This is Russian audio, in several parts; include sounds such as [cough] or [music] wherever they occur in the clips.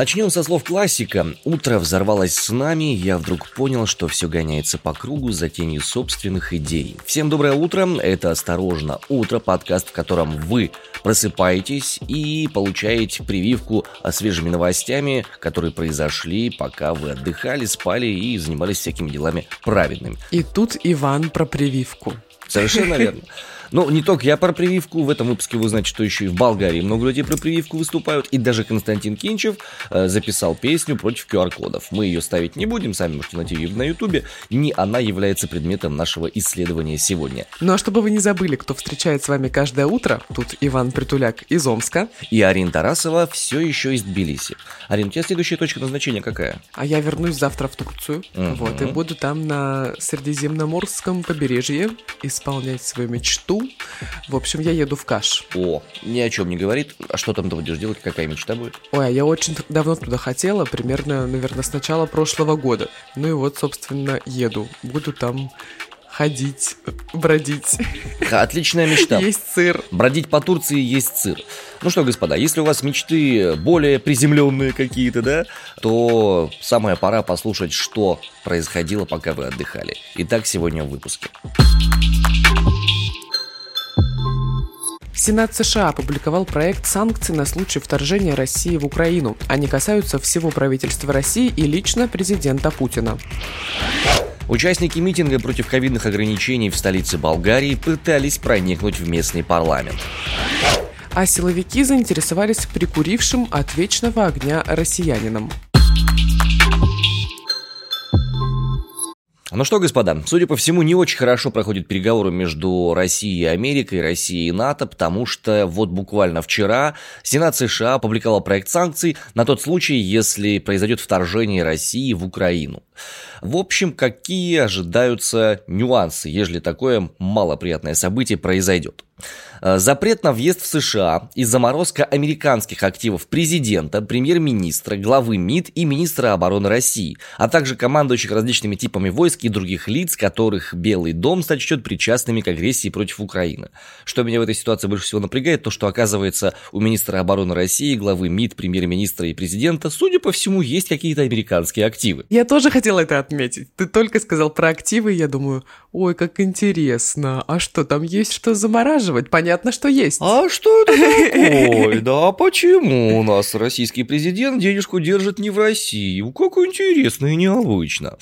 Начнем со слов классика. Утро взорвалось с нами, я вдруг понял, что все гоняется по кругу за тенью собственных идей. Всем доброе утро, это «Осторожно, утро», подкаст, в котором вы просыпаетесь и получаете прививку свежими новостями, которые произошли, пока вы отдыхали, спали и занимались всякими делами праведными. И тут Иван про прививку. Совершенно верно. [laughs] Ну, не только я про прививку, в этом выпуске вы узнаете, что еще и в Болгарии много людей про прививку выступают, и даже Константин Кинчев э, записал песню против QR-кодов. Мы ее ставить не будем, сами можете найти ее на ютубе, не она является предметом нашего исследования сегодня. Ну а чтобы вы не забыли, кто встречает с вами каждое утро, тут Иван Притуляк из Омска. И Арина Тарасова все еще из Тбилиси. Арин, у тебя следующая точка назначения какая? А я вернусь завтра в Турцию, угу. вот, и буду там на Средиземноморском побережье исполнять свою мечту в общем, я еду в Каш. О, ни о чем не говорит. А что там ты будешь делать? Какая мечта будет? Ой, а я очень давно туда хотела, примерно, наверное, с начала прошлого года. Ну и вот, собственно, еду. Буду там ходить, бродить. Отличная мечта. Есть сыр. Бродить по Турции есть сыр. Ну что, господа, если у вас мечты более приземленные какие-то, да, то самая пора послушать, что происходило, пока вы отдыхали. Итак, сегодня в выпуске. Сенат США опубликовал проект санкций на случай вторжения России в Украину. Они касаются всего правительства России и лично президента Путина. Участники митинга против ковидных ограничений в столице Болгарии пытались проникнуть в местный парламент. А силовики заинтересовались прикурившим от вечного огня россиянином. Ну что, господа, судя по всему, не очень хорошо проходят переговоры между Россией и Америкой, Россией и НАТО, потому что вот буквально вчера Сенат США опубликовал проект санкций на тот случай, если произойдет вторжение России в Украину. В общем, какие ожидаются нюансы, ежели такое малоприятное событие произойдет? Э, запрет на въезд в США и заморозка американских активов президента, премьер-министра, главы МИД и министра обороны России, а также командующих различными типами войск и других лиц, которых Белый дом сочтет причастными к агрессии против Украины. Что меня в этой ситуации больше всего напрягает, то что оказывается у министра обороны России, главы МИД, премьер-министра и президента, судя по всему, есть какие-то американские активы. Я тоже хотела это отметить. Ты только сказал про активы, я думаю, ой, как интересно, а что, там есть что замораживать? Понятно понятно, что есть. А что это [laughs] такое? Да почему у нас российский президент денежку держит не в России? Как интересно и необычно.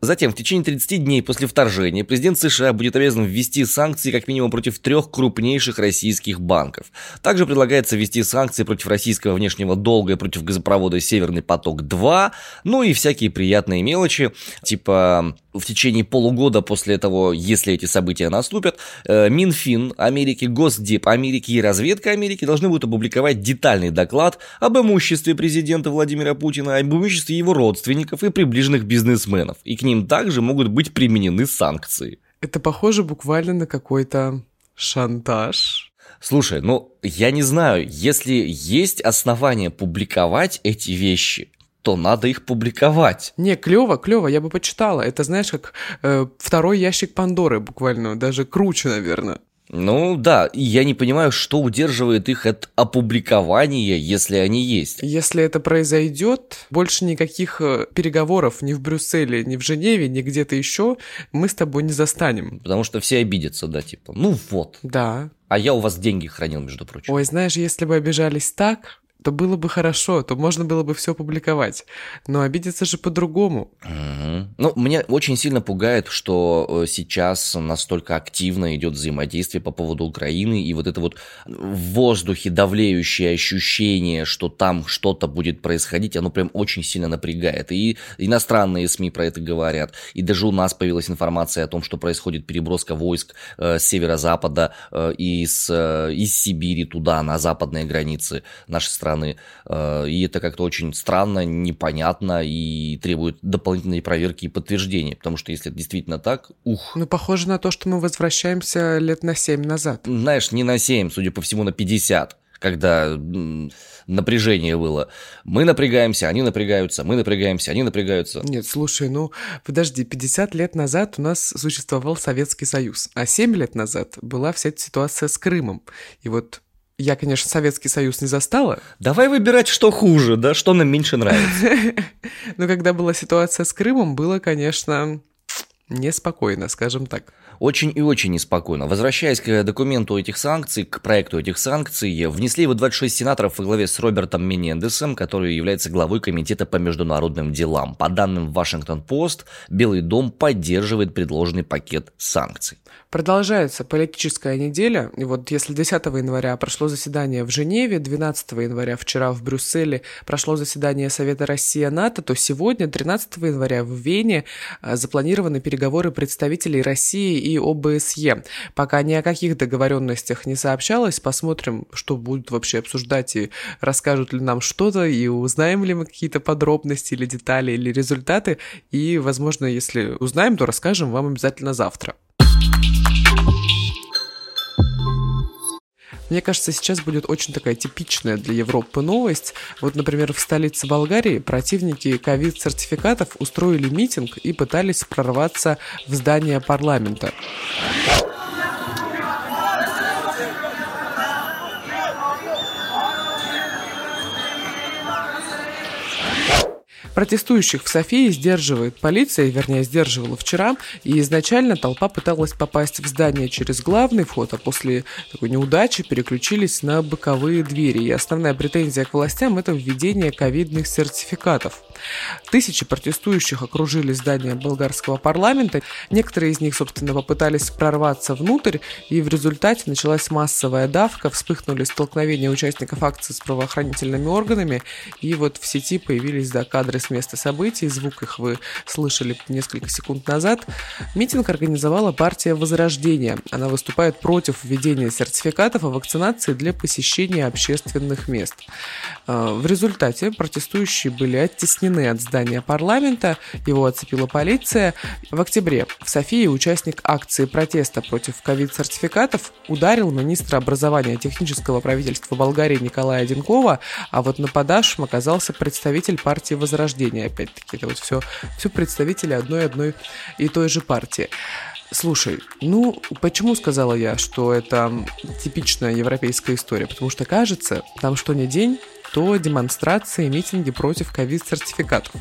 Затем, в течение 30 дней после вторжения президент США будет обязан ввести санкции как минимум против трех крупнейших российских банков. Также предлагается ввести санкции против российского внешнего долга и против газопровода «Северный поток-2», ну и всякие приятные мелочи, типа в течение полугода после того, если эти события наступят, э, Минфин Америки, Госдеп Америки и разведка Америки должны будут опубликовать детальный доклад об имуществе президента Владимира Путина, об имуществе его родственников и приближенных бизнесменов. И к ним также могут быть применены санкции. Это похоже буквально на какой-то шантаж. Слушай, ну, я не знаю, если есть основания публиковать эти вещи, то надо их публиковать. Не, клево, клево, я бы почитала. Это, знаешь, как э, второй ящик Пандоры буквально, даже круче, наверное. Ну да, и я не понимаю, что удерживает их от опубликования, если они есть. Если это произойдет, больше никаких э, переговоров ни в Брюсселе, ни в Женеве, ни где-то еще мы с тобой не застанем. Потому что все обидятся, да, типа, ну вот. Да. А я у вас деньги хранил, между прочим. Ой, знаешь, если бы обижались так, то было бы хорошо, то можно было бы все публиковать. Но обидеться же по-другому. Угу. Ну, мне очень сильно пугает, что э, сейчас настолько активно идет взаимодействие по поводу Украины, и вот это вот в воздухе давлеющее ощущение, что там что-то будет происходить, оно прям очень сильно напрягает. И иностранные СМИ про это говорят, и даже у нас появилась информация о том, что происходит переброска войск э, с северо-запада э, из, э, из Сибири туда, на западные границы нашей страны стороны. Э, и это как-то очень странно, непонятно и требует дополнительной проверки и подтверждения. Потому что если это действительно так, ух. Ну, похоже на то, что мы возвращаемся лет на 7 назад. Знаешь, не на 7, судя по всему, на 50 когда напряжение было. Мы напрягаемся, они напрягаются, мы напрягаемся, они напрягаются. Нет, слушай, ну подожди, 50 лет назад у нас существовал Советский Союз, а 7 лет назад была вся эта ситуация с Крымом. И вот Я, конечно, Советский Союз не застала. Давай выбирать, что хуже, да, что нам меньше нравится. [laughs] Но когда была ситуация с Крымом, было, конечно, неспокойно, скажем так очень и очень неспокойно. Возвращаясь к документу этих санкций, к проекту этих санкций, внесли его 26 сенаторов во главе с Робертом Менендесом, который является главой Комитета по международным делам. По данным Вашингтон-Пост, Белый дом поддерживает предложенный пакет санкций. Продолжается политическая неделя, и вот если 10 января прошло заседание в Женеве, 12 января вчера в Брюсселе прошло заседание Совета Россия-НАТО, то сегодня, 13 января, в Вене а, запланированы переговоры представителей России и ОБСЕ. Пока ни о каких договоренностях не сообщалось, посмотрим, что будут вообще обсуждать и расскажут ли нам что-то, и узнаем ли мы какие-то подробности или детали, или результаты, и, возможно, если узнаем, то расскажем вам обязательно завтра. Мне кажется, сейчас будет очень такая типичная для Европы новость. Вот, например, в столице Болгарии противники ковид-сертификатов устроили митинг и пытались прорваться в здание парламента. Протестующих в Софии сдерживает полиция, вернее, сдерживала вчера, и изначально толпа пыталась попасть в здание через главный вход, а после такой неудачи переключились на боковые двери. И основная претензия к властям – это введение ковидных сертификатов. Тысячи протестующих окружили здание болгарского парламента. Некоторые из них, собственно, попытались прорваться внутрь, и в результате началась массовая давка, вспыхнули столкновения участников акции с правоохранительными органами, и вот в сети появились да, кадры с места событий, звук их вы слышали несколько секунд назад. Митинг организовала партия Возрождения. Она выступает против введения сертификатов о вакцинации для посещения общественных мест. А, в результате протестующие были оттеснены от здания парламента, его оцепила полиция. В октябре в Софии участник акции протеста против ковид-сертификатов ударил министра образования технического правительства Болгарии Николая Денкова, а вот нападавшим оказался представитель партии Возрождения. Опять-таки, это вот все, все представители одной-одной и той же партии. Слушай, ну почему сказала я, что это типичная европейская история? Потому что кажется, там что ни день, то демонстрации, митинги против ковид-сертификатов.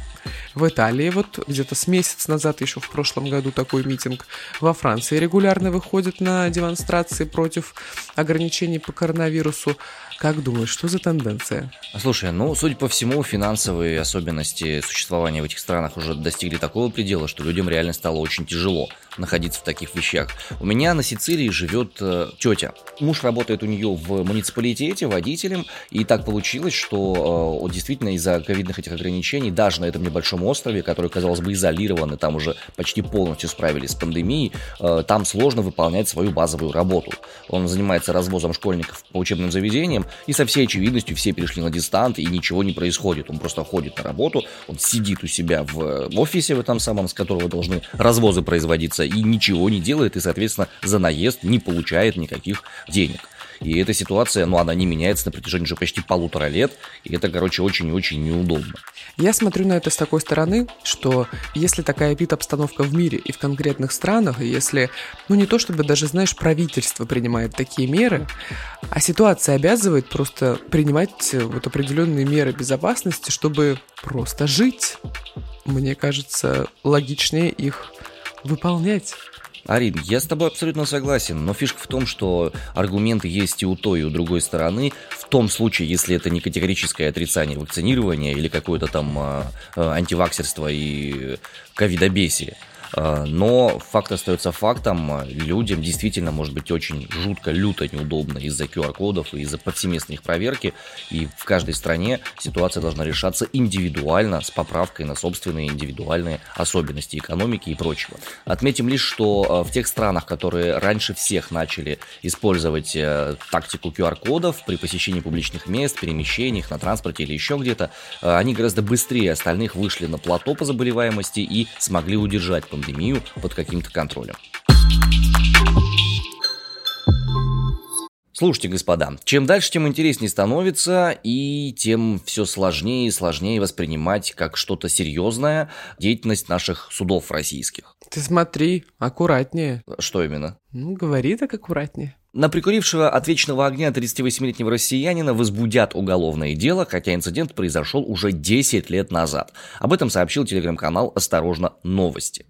В Италии вот где-то с месяц назад, еще в прошлом году такой митинг. Во Франции регулярно выходят на демонстрации против ограничений по коронавирусу. Как думаешь, что за тенденция? Слушай, ну, судя по всему, финансовые особенности существования в этих странах уже достигли такого предела, что людям реально стало очень тяжело находиться в таких вещах. У меня на Сицилии живет э, тетя. Муж работает у нее в муниципалитете водителем, и так получилось, что э, действительно из-за ковидных этих ограничений даже на этом небольшом острове, который, казалось бы, изолирован, и там уже почти полностью справились с пандемией, э, там сложно выполнять свою базовую работу. Он занимается развозом школьников по учебным заведениям, и со всей очевидностью все перешли на дистант, и ничего не происходит. Он просто ходит на работу, он сидит у себя в офисе в этом самом, с которого должны развозы производиться, и ничего не делает, и, соответственно, за наезд не получает никаких денег. И эта ситуация, ну, она не меняется на протяжении уже почти полутора лет, и это, короче, очень и очень неудобно. Я смотрю на это с такой стороны, что если такая эпид-обстановка в мире и в конкретных странах, если, ну, не то чтобы даже, знаешь, правительство принимает такие меры, а ситуация обязывает просто принимать вот определенные меры безопасности, чтобы просто жить, мне кажется, логичнее их выполнять. Арин, я с тобой абсолютно согласен, но фишка в том, что аргументы есть и у той, и у другой стороны. В том случае, если это не категорическое отрицание вакцинирования или какое-то там э, антиваксерство и ковидобесие. А, но факт остается фактом. Людям действительно может быть очень жутко, люто неудобно из-за QR-кодов и из-за повсеместной их проверки. И в каждой стране ситуация должна решаться индивидуально, с поправкой на собственные индивидуальные особенности экономики и прочего. Отметим лишь, что а, в тех странах, которые раньше всех начали использовать э, тактику QR-кодов при посещении публичных мест, перемещениях на транспорте или еще где-то, они гораздо быстрее остальных вышли на плато по заболеваемости и смогли удержать пандемию под каким-то контролем. Слушайте, господа, чем дальше, тем интереснее становится, и тем все сложнее и сложнее воспринимать как что-то серьезное деятельность наших судов российских. Ты смотри, аккуратнее. Что именно? Ну, говори так аккуратнее. На прикурившего от вечного огня 38-летнего россиянина возбудят уголовное дело, хотя инцидент произошел уже 10 лет назад. Об этом сообщил телеграм-канал «Осторожно, новости».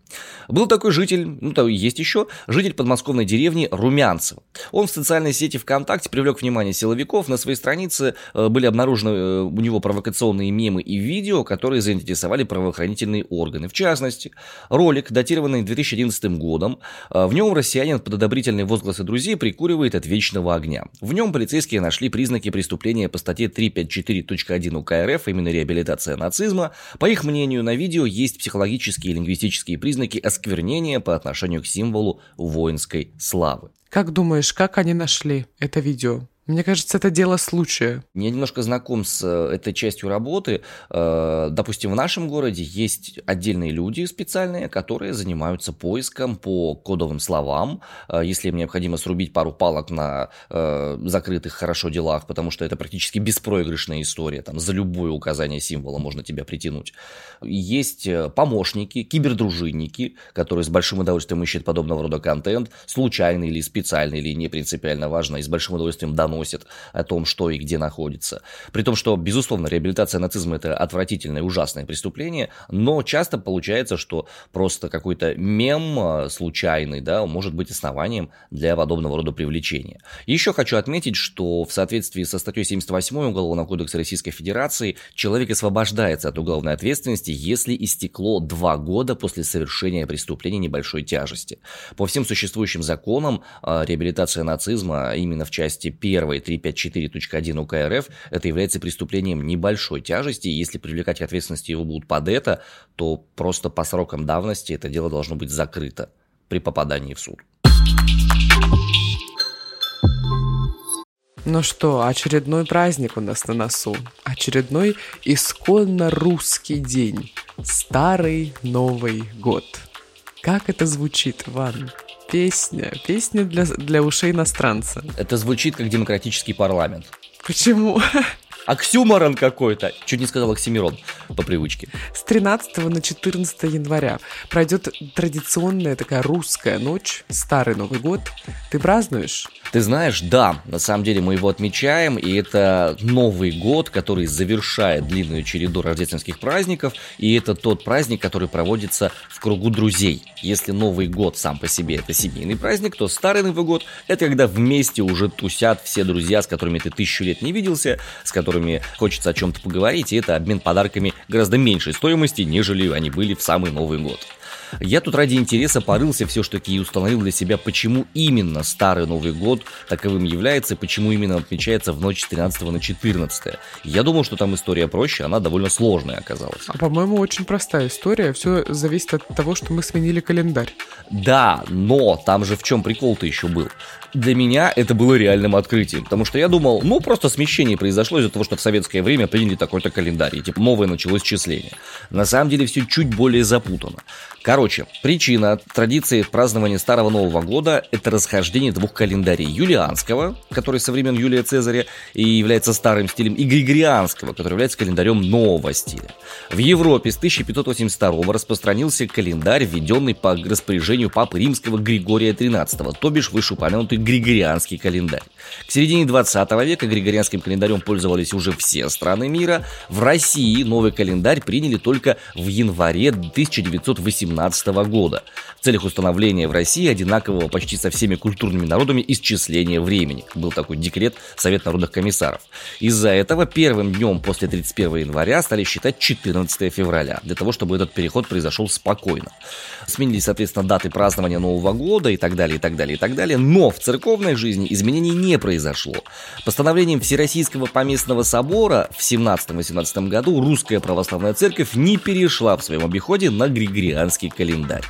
Был такой житель, ну то есть еще, житель подмосковной деревни Румянцево. Он в социальной сети ВКонтакте привлек внимание силовиков. На своей странице э, были обнаружены э, у него провокационные мемы и видео, которые заинтересовали правоохранительные органы. В частности, ролик, датированный 2011 годом, э, в нем россиянин под одобрительные возгласы друзей прикуривает от вечного огня. В нем полицейские нашли признаки преступления по статье 354.1 УК РФ, именно реабилитация нацизма. По их мнению, на видео есть психологические и лингвистические признаки осквернения по отношению к символу воинской славы. Как думаешь, как они нашли это видео? Мне кажется, это дело случая. Я немножко знаком с э, этой частью работы. Э, допустим, в нашем городе есть отдельные люди специальные, которые занимаются поиском по кодовым словам. Э, если им необходимо срубить пару палок на закрытых хорошо делах, потому что это практически беспроигрышная история. Там за любое указание символа можно тебя притянуть. Есть помощники, кибердружинники, которые с большим удовольствием ищут подобного рода контент, случайный или специальный, или не принципиально важно, и с большим удовольствием доносят доносит о том, что и где находится. При том, что, безусловно, реабилитация нацизма – это отвратительное, ужасное преступление, но часто получается, что просто какой-то мем а, случайный, да, может быть основанием для подобного рода привлечения. Еще хочу отметить, что в соответствии со статьей 78 Уголовного кодекса Российской Федерации человек освобождается от уголовной ответственности, если истекло два года после совершения преступления небольшой тяжести. По всем существующим законам а, реабилитация нацизма именно в части 1 1 354.1 УК РФ это является преступлением небольшой тяжести, и если привлекать к ответственности его будут под это, то просто по срокам давности это дело должно быть закрыто при попадании в суд. Ну что, очередной праздник у нас на носу. Очередной исконно русский день. Старый Новый год. Как это звучит, Иван? Песня. Песня для, для ушей иностранца. Это звучит как демократический парламент. Почему? [laughs] Оксюморон какой-то. Чуть не сказал Оксимирон по привычке. С 13 на 14 января пройдет традиционная такая русская ночь, старый Новый год. Ты празднуешь? Ты знаешь, да, на самом деле мы его отмечаем, и это Новый год, который завершает длинную череду рождественских праздников, и это тот праздник, который проводится в кругу друзей. Если Новый год сам по себе это семейный праздник, то Старый Новый год это когда вместе уже тусят все друзья, с которыми ты тысячу лет не виделся, с которыми хочется о чем-то поговорить, и это обмен подарками гораздо меньшей стоимости, нежели они были в самый Новый год. Я тут ради интереса порылся все-таки и установил для себя, почему именно Старый Новый год таковым является и почему именно отмечается в ночь с 13 на 14. Я думал, что там история проще, она довольно сложная оказалась. А по-моему, очень простая история. Все зависит от того, что мы сменили календарь. Да, но там же в чем прикол-то еще был для меня это было реальным открытием, потому что я думал, ну, просто смещение произошло из-за того, что в советское время приняли такой-то календарь, и, типа, новое началось числение. На самом деле все чуть более запутано. Короче, причина традиции празднования Старого Нового Года – это расхождение двух календарей. Юлианского, который со времен Юлия Цезаря и является старым стилем, и Григорианского, который является календарем нового стиля. В Европе с 1582 распространился календарь, введенный по распоряжению Папы Римского Григория XIII, то бишь вышеупомянутый Григорианский календарь. К середине 20 века Григорианским календарем пользовались уже все страны мира. В России новый календарь приняли только в январе 1918 года в целях установления в России одинакового почти со всеми культурными народами исчисления времени. Был такой декрет Совет народных комиссаров. Из-за этого первым днем после 31 января стали считать 14 февраля, для того, чтобы этот переход произошел спокойно. Сменились, соответственно, даты празднования Нового года и так далее, и так далее, и так далее. Но в церковной жизни изменений не произошло. Постановлением Всероссийского поместного собора в 17-18 году русская православная церковь не перешла в своем обиходе на григорианский календарь.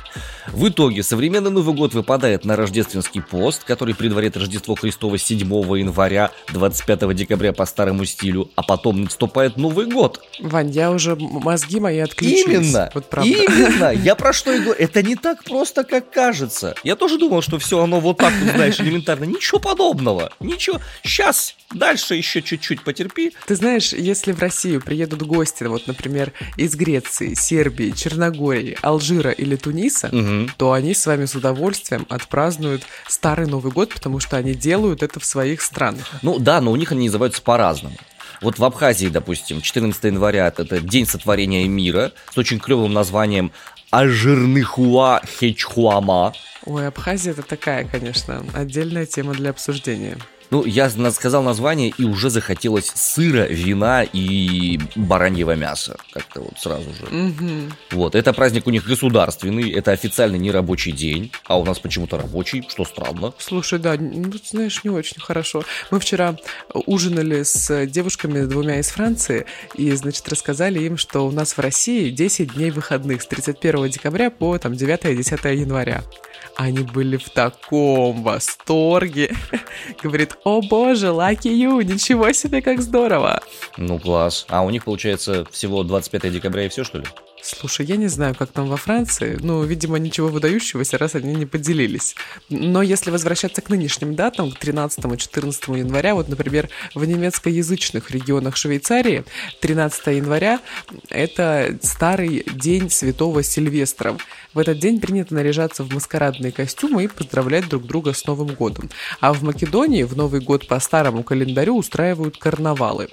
В итоге современный Новый год выпадает на рождественский пост, который предваряет Рождество Христово 7 января, 25 декабря по старому стилю, а потом наступает Новый год. Вань, я уже мозги мои отключились. Именно, вот правда. именно. [laughs] Я про что и говорю. Это не так просто, как кажется. Я тоже думал, что все оно вот так, знаешь, элементарно. Ничего подобного. Ничего. Сейчас, дальше еще чуть-чуть потерпи. Ты знаешь, если в Россию приедут гости, вот, например, из Греции, Сербии, Черногории, Алжира Кипра или Туниса, угу. то они с вами с удовольствием отпразднуют Старый Новый год, потому что они делают это в своих странах. Ну да, но у них они называются по-разному. Вот в Абхазии, допустим, 14 января это День сотворения мира с очень клевым названием Ажирныхуа Хечхуама. Ой, Абхазия это такая, конечно, отдельная тема для обсуждения. Ну, я сказал название, и уже захотелось сыра, вина и бараньего мяса. Как-то вот сразу же. Угу. Вот, это праздник у них государственный, это официально не рабочий день, а у нас почему-то рабочий, что странно. Слушай, да, ну, знаешь, не очень хорошо. Мы вчера ужинали с девушками двумя из Франции, и, значит, рассказали им, что у нас в России 10 дней выходных с 31 декабря по там, 9-10 января. Они были в таком восторге. [laughs] Говорит, о боже, Lucky You, ничего себе, как здорово. Ну, класс. А у них, получается, всего 25 декабря и все, что ли? Слушай, я не знаю, как там во Франции. Ну, видимо, ничего выдающегося, раз они не поделились. Но если возвращаться к нынешним датам, к 13-14 января, вот, например, в немецкоязычных регионах Швейцарии 13 января – это старый день Святого Сильвестра. В этот день принято наряжаться в маскарадные костюмы и поздравлять друг друга с Новым годом. А в Македонии в Новый год по старому календарю устраивают карнавалы.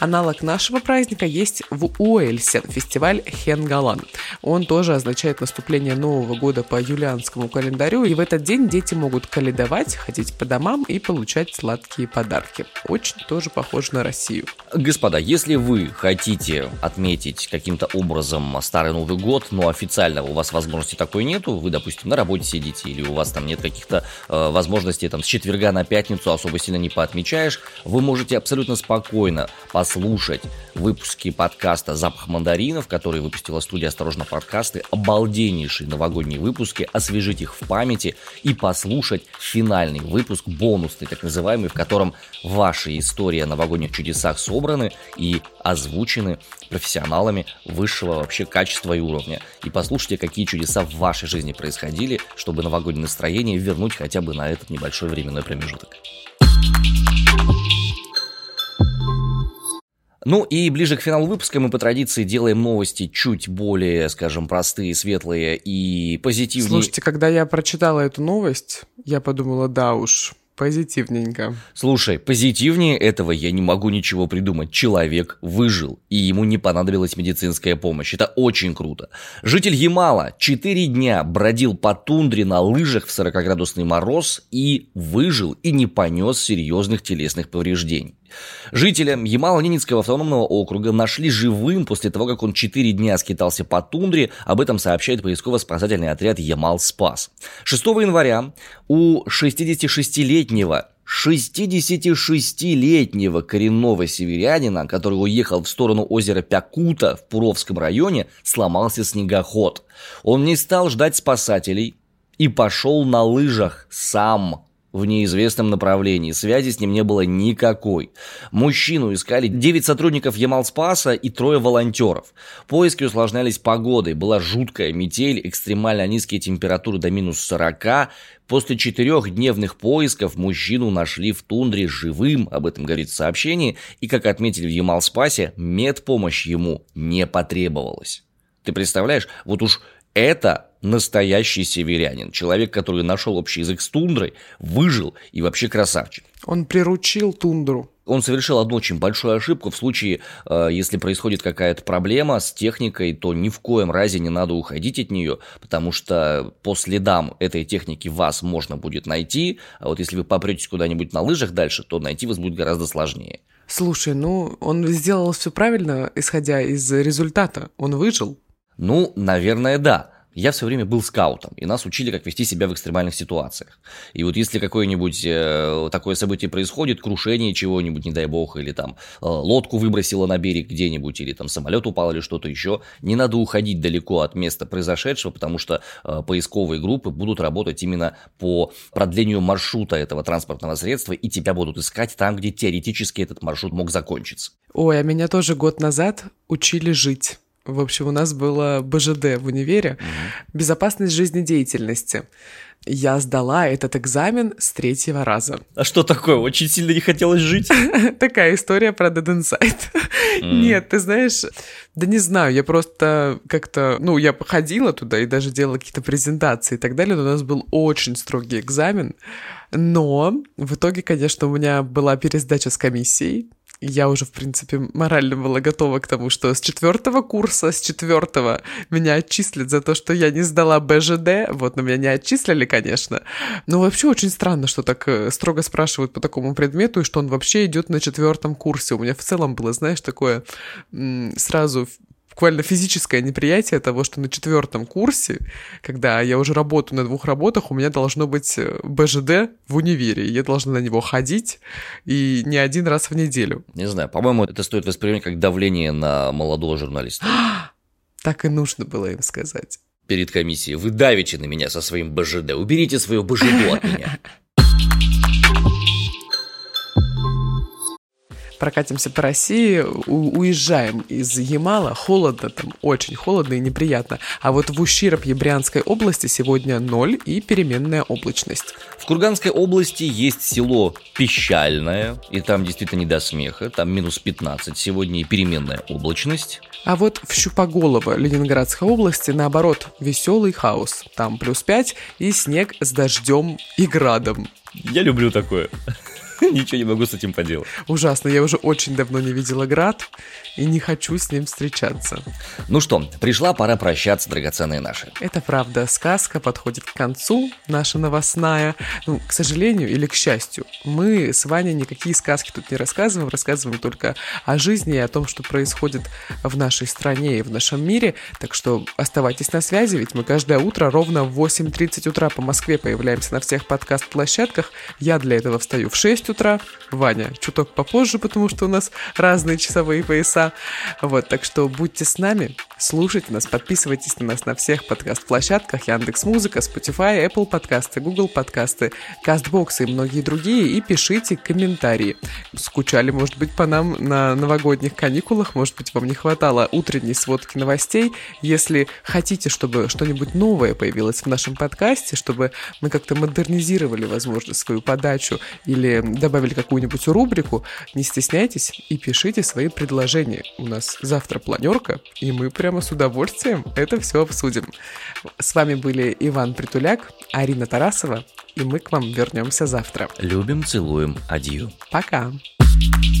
Аналог нашего праздника есть в Уэльсе, фестиваль Galan. Он тоже означает наступление Нового года по юлианскому календарю, и в этот день дети могут каледовать, ходить по домам и получать сладкие подарки. Очень тоже похоже на Россию. Господа, если вы хотите отметить каким-то образом Старый Новый год, но официально у вас возможности такой нету, вы, допустим, на работе сидите, или у вас там нет каких-то э, возможностей там с четверга на пятницу особо сильно не поотмечаешь, вы можете абсолютно спокойно по послушать выпуски подкаста «Запах мандаринов», который выпустила студия «Осторожно, подкасты», обалденнейшие новогодние выпуски, освежить их в памяти и послушать финальный выпуск, бонусный, так называемый, в котором ваши истории о новогодних чудесах собраны и озвучены профессионалами высшего вообще качества и уровня. И послушайте, какие чудеса в вашей жизни происходили, чтобы новогоднее настроение вернуть хотя бы на этот небольшой временной промежуток. Ну и ближе к финалу выпуска мы по традиции делаем новости чуть более, скажем, простые, светлые и позитивные. Слушайте, когда я прочитала эту новость, я подумала, да уж, Позитивненько. Слушай, позитивнее этого я не могу ничего придумать. Человек выжил, и ему не понадобилась медицинская помощь. Это очень круто. Житель Ямала 4 дня бродил по тундре на лыжах в 40-градусный мороз и выжил, и не понес серьезных телесных повреждений. Жителя Ямало-Ненецкого автономного округа нашли живым после того, как он 4 дня скитался по тундре. Об этом сообщает поисково-спасательный отряд Ямал-Спас. 6 января у 66-летнего 66-летнего коренного северянина, который уехал в сторону озера Пякута в Пуровском районе, сломался снегоход. Он не стал ждать спасателей и пошел на лыжах сам в неизвестном направлении. Связи с ним не было никакой. Мужчину искали 9 сотрудников Ямалспаса и трое волонтеров. Поиски усложнялись погодой. Была жуткая метель, экстремально низкие температуры до минус 40. После четырехдневных поисков мужчину нашли в тундре живым, об этом говорит в сообщении, и, как отметили в Ямалспасе, медпомощь ему не потребовалась. Ты представляешь, вот уж это настоящий северянин. Человек, который нашел общий язык с тундрой, выжил и вообще красавчик. Он приручил тундру. Он совершил одну очень большую ошибку в случае, э, если происходит какая-то проблема с техникой, то ни в коем разе не надо уходить от нее, потому что по следам этой техники вас можно будет найти, а вот если вы попретесь куда-нибудь на лыжах дальше, то найти вас будет гораздо сложнее. Слушай, ну он сделал все правильно, исходя из результата. Он выжил. Ну, наверное, да. Я все время был скаутом, и нас учили, как вести себя в экстремальных ситуациях. И вот если какое-нибудь э, такое событие происходит, крушение чего-нибудь, не дай бог, или там э, лодку выбросило на берег где-нибудь, или там самолет упал, или что-то еще, не надо уходить далеко от места произошедшего, потому что э, поисковые группы будут работать именно по продлению маршрута этого транспортного средства, и тебя будут искать там, где теоретически этот маршрут мог закончиться. Ой, а меня тоже год назад учили жить В общем, у нас было БЖД в универе «Безопасность жизнедеятельности». Я сдала этот экзамен с третьего раза. А что такое? Очень сильно не хотелось жить? [laughs] Такая история про Dead Inside. Нет, ты знаешь, да не знаю, я просто как-то, ну, я походила туда и даже делала какие-то презентации и так далее, но у нас был очень строгий экзамен, но в итоге, конечно, у меня была пересдача с комиссией, я уже, в принципе, морально была готова к тому, что с четвертого курса, с четвертого меня отчислят за то, что я не сдала БЖД. Вот, но меня не отчислили, конечно. Но вообще очень странно, что так э, строго спрашивают по такому предмету, и что он вообще идет на четвертом курсе. У меня в целом было, знаешь, такое сразу буквально физическое неприятие того, что на четвертом курсе, когда я уже работаю на двух работах, у меня должно быть э, БЖД в универе. Я должна на него ходить и не один раз в неделю. Не знаю, по-моему, это стоит воспринимать как давление на молодого журналиста. [gasps] Так и нужно было им сказать. Перед комиссией. Вы давите на меня со своим БЖД. Уберите свою БЖД от меня. [laughs] прокатимся по России, у- уезжаем из Ямала, холодно там, очень холодно и неприятно. А вот в Ущербье Брянской области сегодня ноль и переменная облачность. В Курганской области есть село Пещальное, и там действительно не до смеха, там минус 15 сегодня и переменная облачность. А вот в Щупоголово Ленинградской области, наоборот, веселый хаос. Там плюс 5 и снег с дождем и градом. Я люблю такое. [laughs] Ничего не могу с этим поделать. Ужасно, я уже очень давно не видела град и не хочу с ним встречаться. Ну что, пришла пора прощаться, драгоценные наши. Это правда, сказка подходит к концу, наша новостная. Ну, к сожалению или к счастью, мы с Ваней никакие сказки тут не рассказываем, рассказываем только о жизни и о том, что происходит в нашей стране и в нашем мире. Так что оставайтесь на связи, ведь мы каждое утро ровно в 8.30 утра по Москве появляемся на всех подкаст-площадках. Я для этого встаю в 6 утра, Ваня чуток попозже, потому что у нас разные часовые пояса. Вот, так что будьте с нами, слушайте нас, подписывайтесь на нас на всех подкаст-площадках, Яндекс Музыка, Spotify, Apple подкасты, Google подкасты, Castbox и многие другие, и пишите комментарии. Скучали, может быть, по нам на новогодних каникулах, может быть, вам не хватало утренней сводки новостей. Если хотите, чтобы что-нибудь новое появилось в нашем подкасте, чтобы мы как-то модернизировали, возможно, свою подачу или добавили какую-нибудь рубрику, не стесняйтесь и пишите свои предложения. У нас завтра планерка, и мы прямо с удовольствием это все обсудим. С вами были Иван Притуляк, Арина Тарасова, и мы к вам вернемся завтра. Любим, целуем, адью. Пока! thank